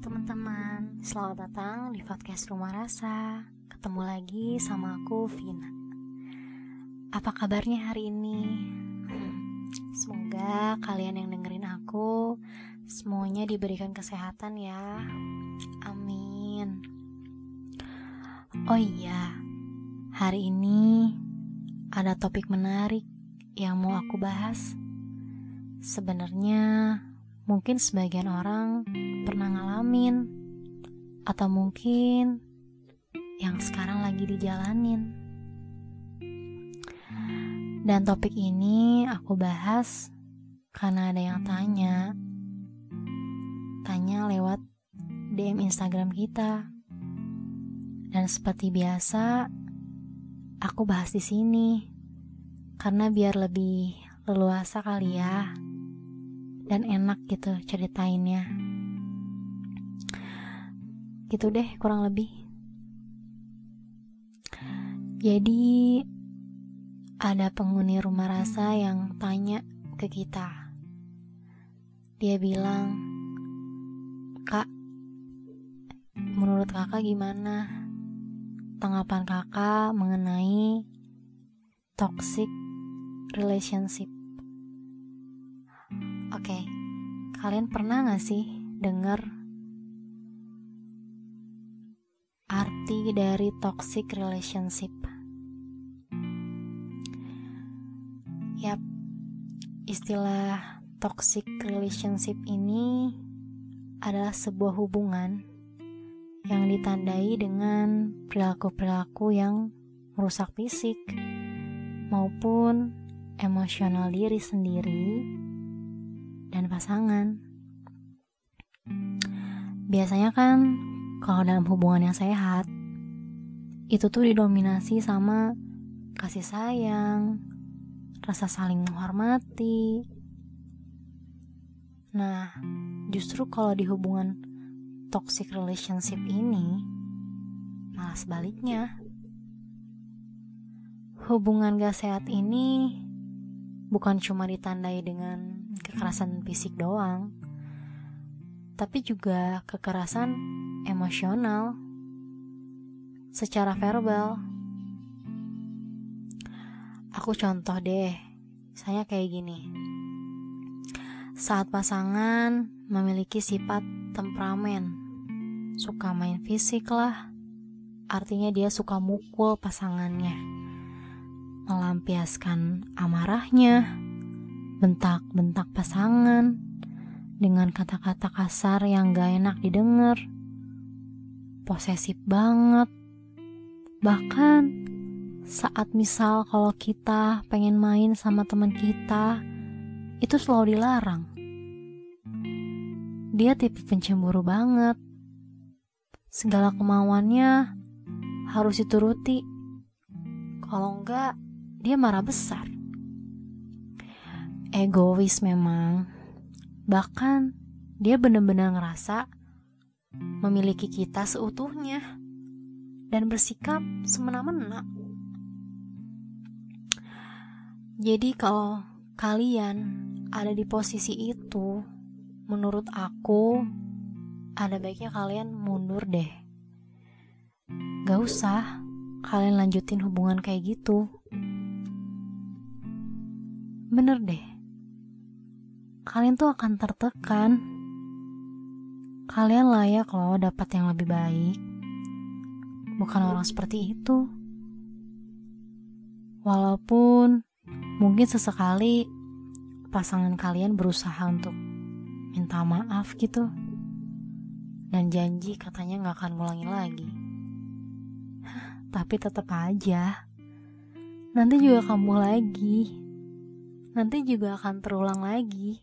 teman-teman, selamat datang di podcast Rumah Rasa. Ketemu lagi sama aku, Vina. Apa kabarnya hari ini? Hmm, semoga kalian yang dengerin aku Semuanya diberikan kesehatan ya. Amin. Oh iya, hari ini ada topik menarik yang mau aku bahas. Sebenarnya mungkin sebagian orang pernah ngalamin atau mungkin yang sekarang lagi dijalanin. Dan topik ini aku bahas karena ada yang tanya. Tanya lewat DM Instagram kita. Dan seperti biasa, aku bahas di sini karena biar lebih leluasa kali ya dan enak gitu ceritainnya. Gitu deh kurang lebih. Jadi ada penghuni rumah rasa yang tanya ke kita. Dia bilang kak menurut kakak gimana? Tanggapan kakak mengenai toxic relationship Oke, okay, kalian pernah gak sih dengar arti dari toxic relationship? Yap, istilah toxic relationship ini adalah sebuah hubungan yang ditandai dengan perilaku-perilaku yang merusak fisik maupun emosional diri sendiri dan pasangan. Biasanya kan kalau dalam hubungan yang sehat itu tuh didominasi sama kasih sayang, rasa saling menghormati. Nah, justru kalau di hubungan toxic relationship ini malah sebaliknya. Hubungan gak sehat ini bukan cuma ditandai dengan kekerasan fisik doang, tapi juga kekerasan emosional secara verbal. Aku contoh deh, saya kayak gini. Saat pasangan memiliki sifat temperamen, suka main fisik lah, artinya dia suka mukul pasangannya, melampiaskan amarahnya, bentak-bentak pasangan dengan kata-kata kasar yang gak enak didengar, posesif banget. Bahkan saat misal kalau kita pengen main sama teman kita, itu selalu dilarang. Dia tipe pencemburu banget. Segala kemauannya harus dituruti. Kalau enggak, dia marah besar egois memang. Bahkan dia benar-benar ngerasa memiliki kita seutuhnya dan bersikap semena-mena. Jadi kalau kalian ada di posisi itu, menurut aku ada baiknya kalian mundur deh. Gak usah kalian lanjutin hubungan kayak gitu. Bener deh kalian tuh akan tertekan. Kalian layak loh dapat yang lebih baik. Bukan orang seperti itu. Walaupun mungkin sesekali pasangan kalian berusaha untuk minta maaf gitu. Dan janji katanya gak akan ngulangi lagi. Tapi tetap aja. Nanti juga kamu lagi. Nanti juga akan terulang lagi.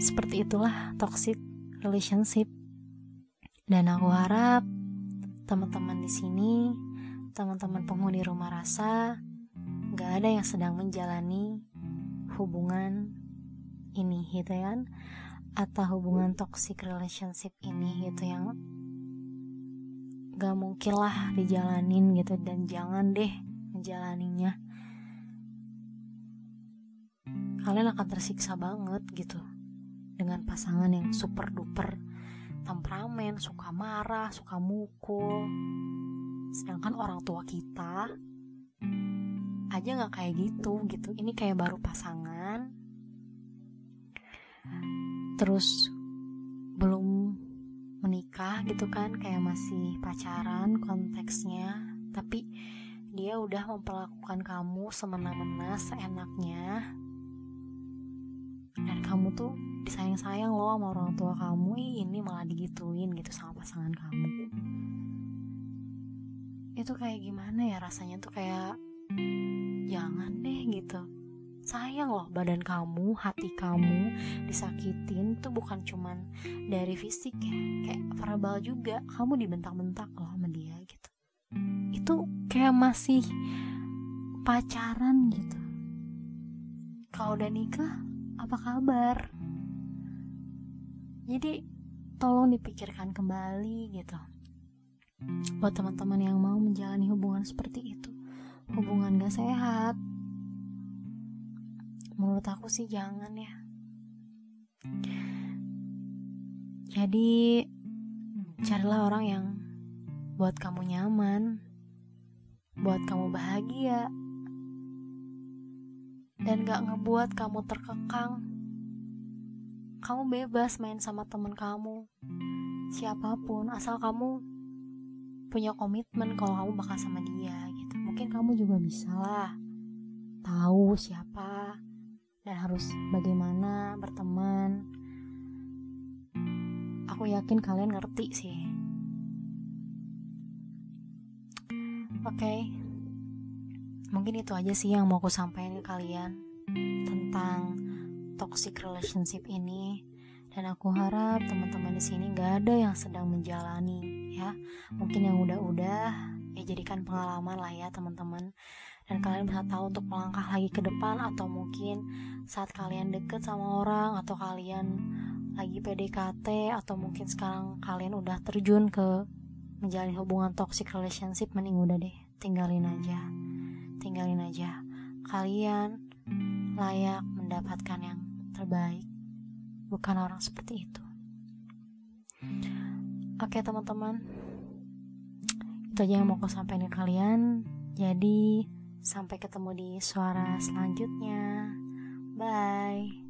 Seperti itulah toxic relationship. Dan aku harap teman-teman di sini, teman-teman penghuni rumah rasa, gak ada yang sedang menjalani hubungan ini gitu kan atau hubungan toxic relationship ini gitu yang gak mungkin lah dijalanin gitu dan jangan deh menjalaninya kalian akan tersiksa banget gitu dengan pasangan yang super duper temperamen, suka marah, suka mukul. Sedangkan orang tua kita aja nggak kayak gitu gitu. Ini kayak baru pasangan, terus belum menikah gitu kan, kayak masih pacaran konteksnya, tapi dia udah memperlakukan kamu semena-mena seenaknya. Dan kamu tuh disayang-sayang loh sama orang tua kamu. Ini malah digituin gitu sama pasangan kamu. Itu kayak gimana ya rasanya tuh kayak jangan deh gitu. Sayang loh badan kamu hati kamu disakitin tuh bukan cuman dari fisik ya kayak verbal juga. Kamu dibentak-bentak loh sama dia itu kayak masih pacaran gitu. Kalau udah nikah apa kabar? Jadi tolong dipikirkan kembali gitu. Buat teman-teman yang mau menjalani hubungan seperti itu hubungan gak sehat. Menurut aku sih jangan ya. Jadi carilah orang yang buat kamu nyaman buat kamu bahagia dan gak ngebuat kamu terkekang. Kamu bebas main sama temen kamu, siapa pun, asal kamu punya komitmen kalau kamu bakal sama dia gitu. Mungkin kamu juga bisa lah tahu siapa dan harus bagaimana berteman. Aku yakin kalian ngerti sih. Oke. Okay mungkin itu aja sih yang mau aku sampaikan ke kalian tentang toxic relationship ini. Dan aku harap teman-teman di sini gak ada yang sedang menjalani ya. Mungkin yang udah-udah ya jadikan pengalaman lah ya teman-teman. Dan kalian bisa tahu untuk melangkah lagi ke depan atau mungkin saat kalian deket sama orang atau kalian lagi PDKT atau mungkin sekarang kalian udah terjun ke menjalin hubungan toxic relationship mending udah deh tinggalin aja tinggalin aja. Kalian layak mendapatkan yang terbaik, bukan orang seperti itu. Oke teman-teman, itu aja yang mau aku sampaikan ke kalian. Jadi sampai ketemu di suara selanjutnya. Bye.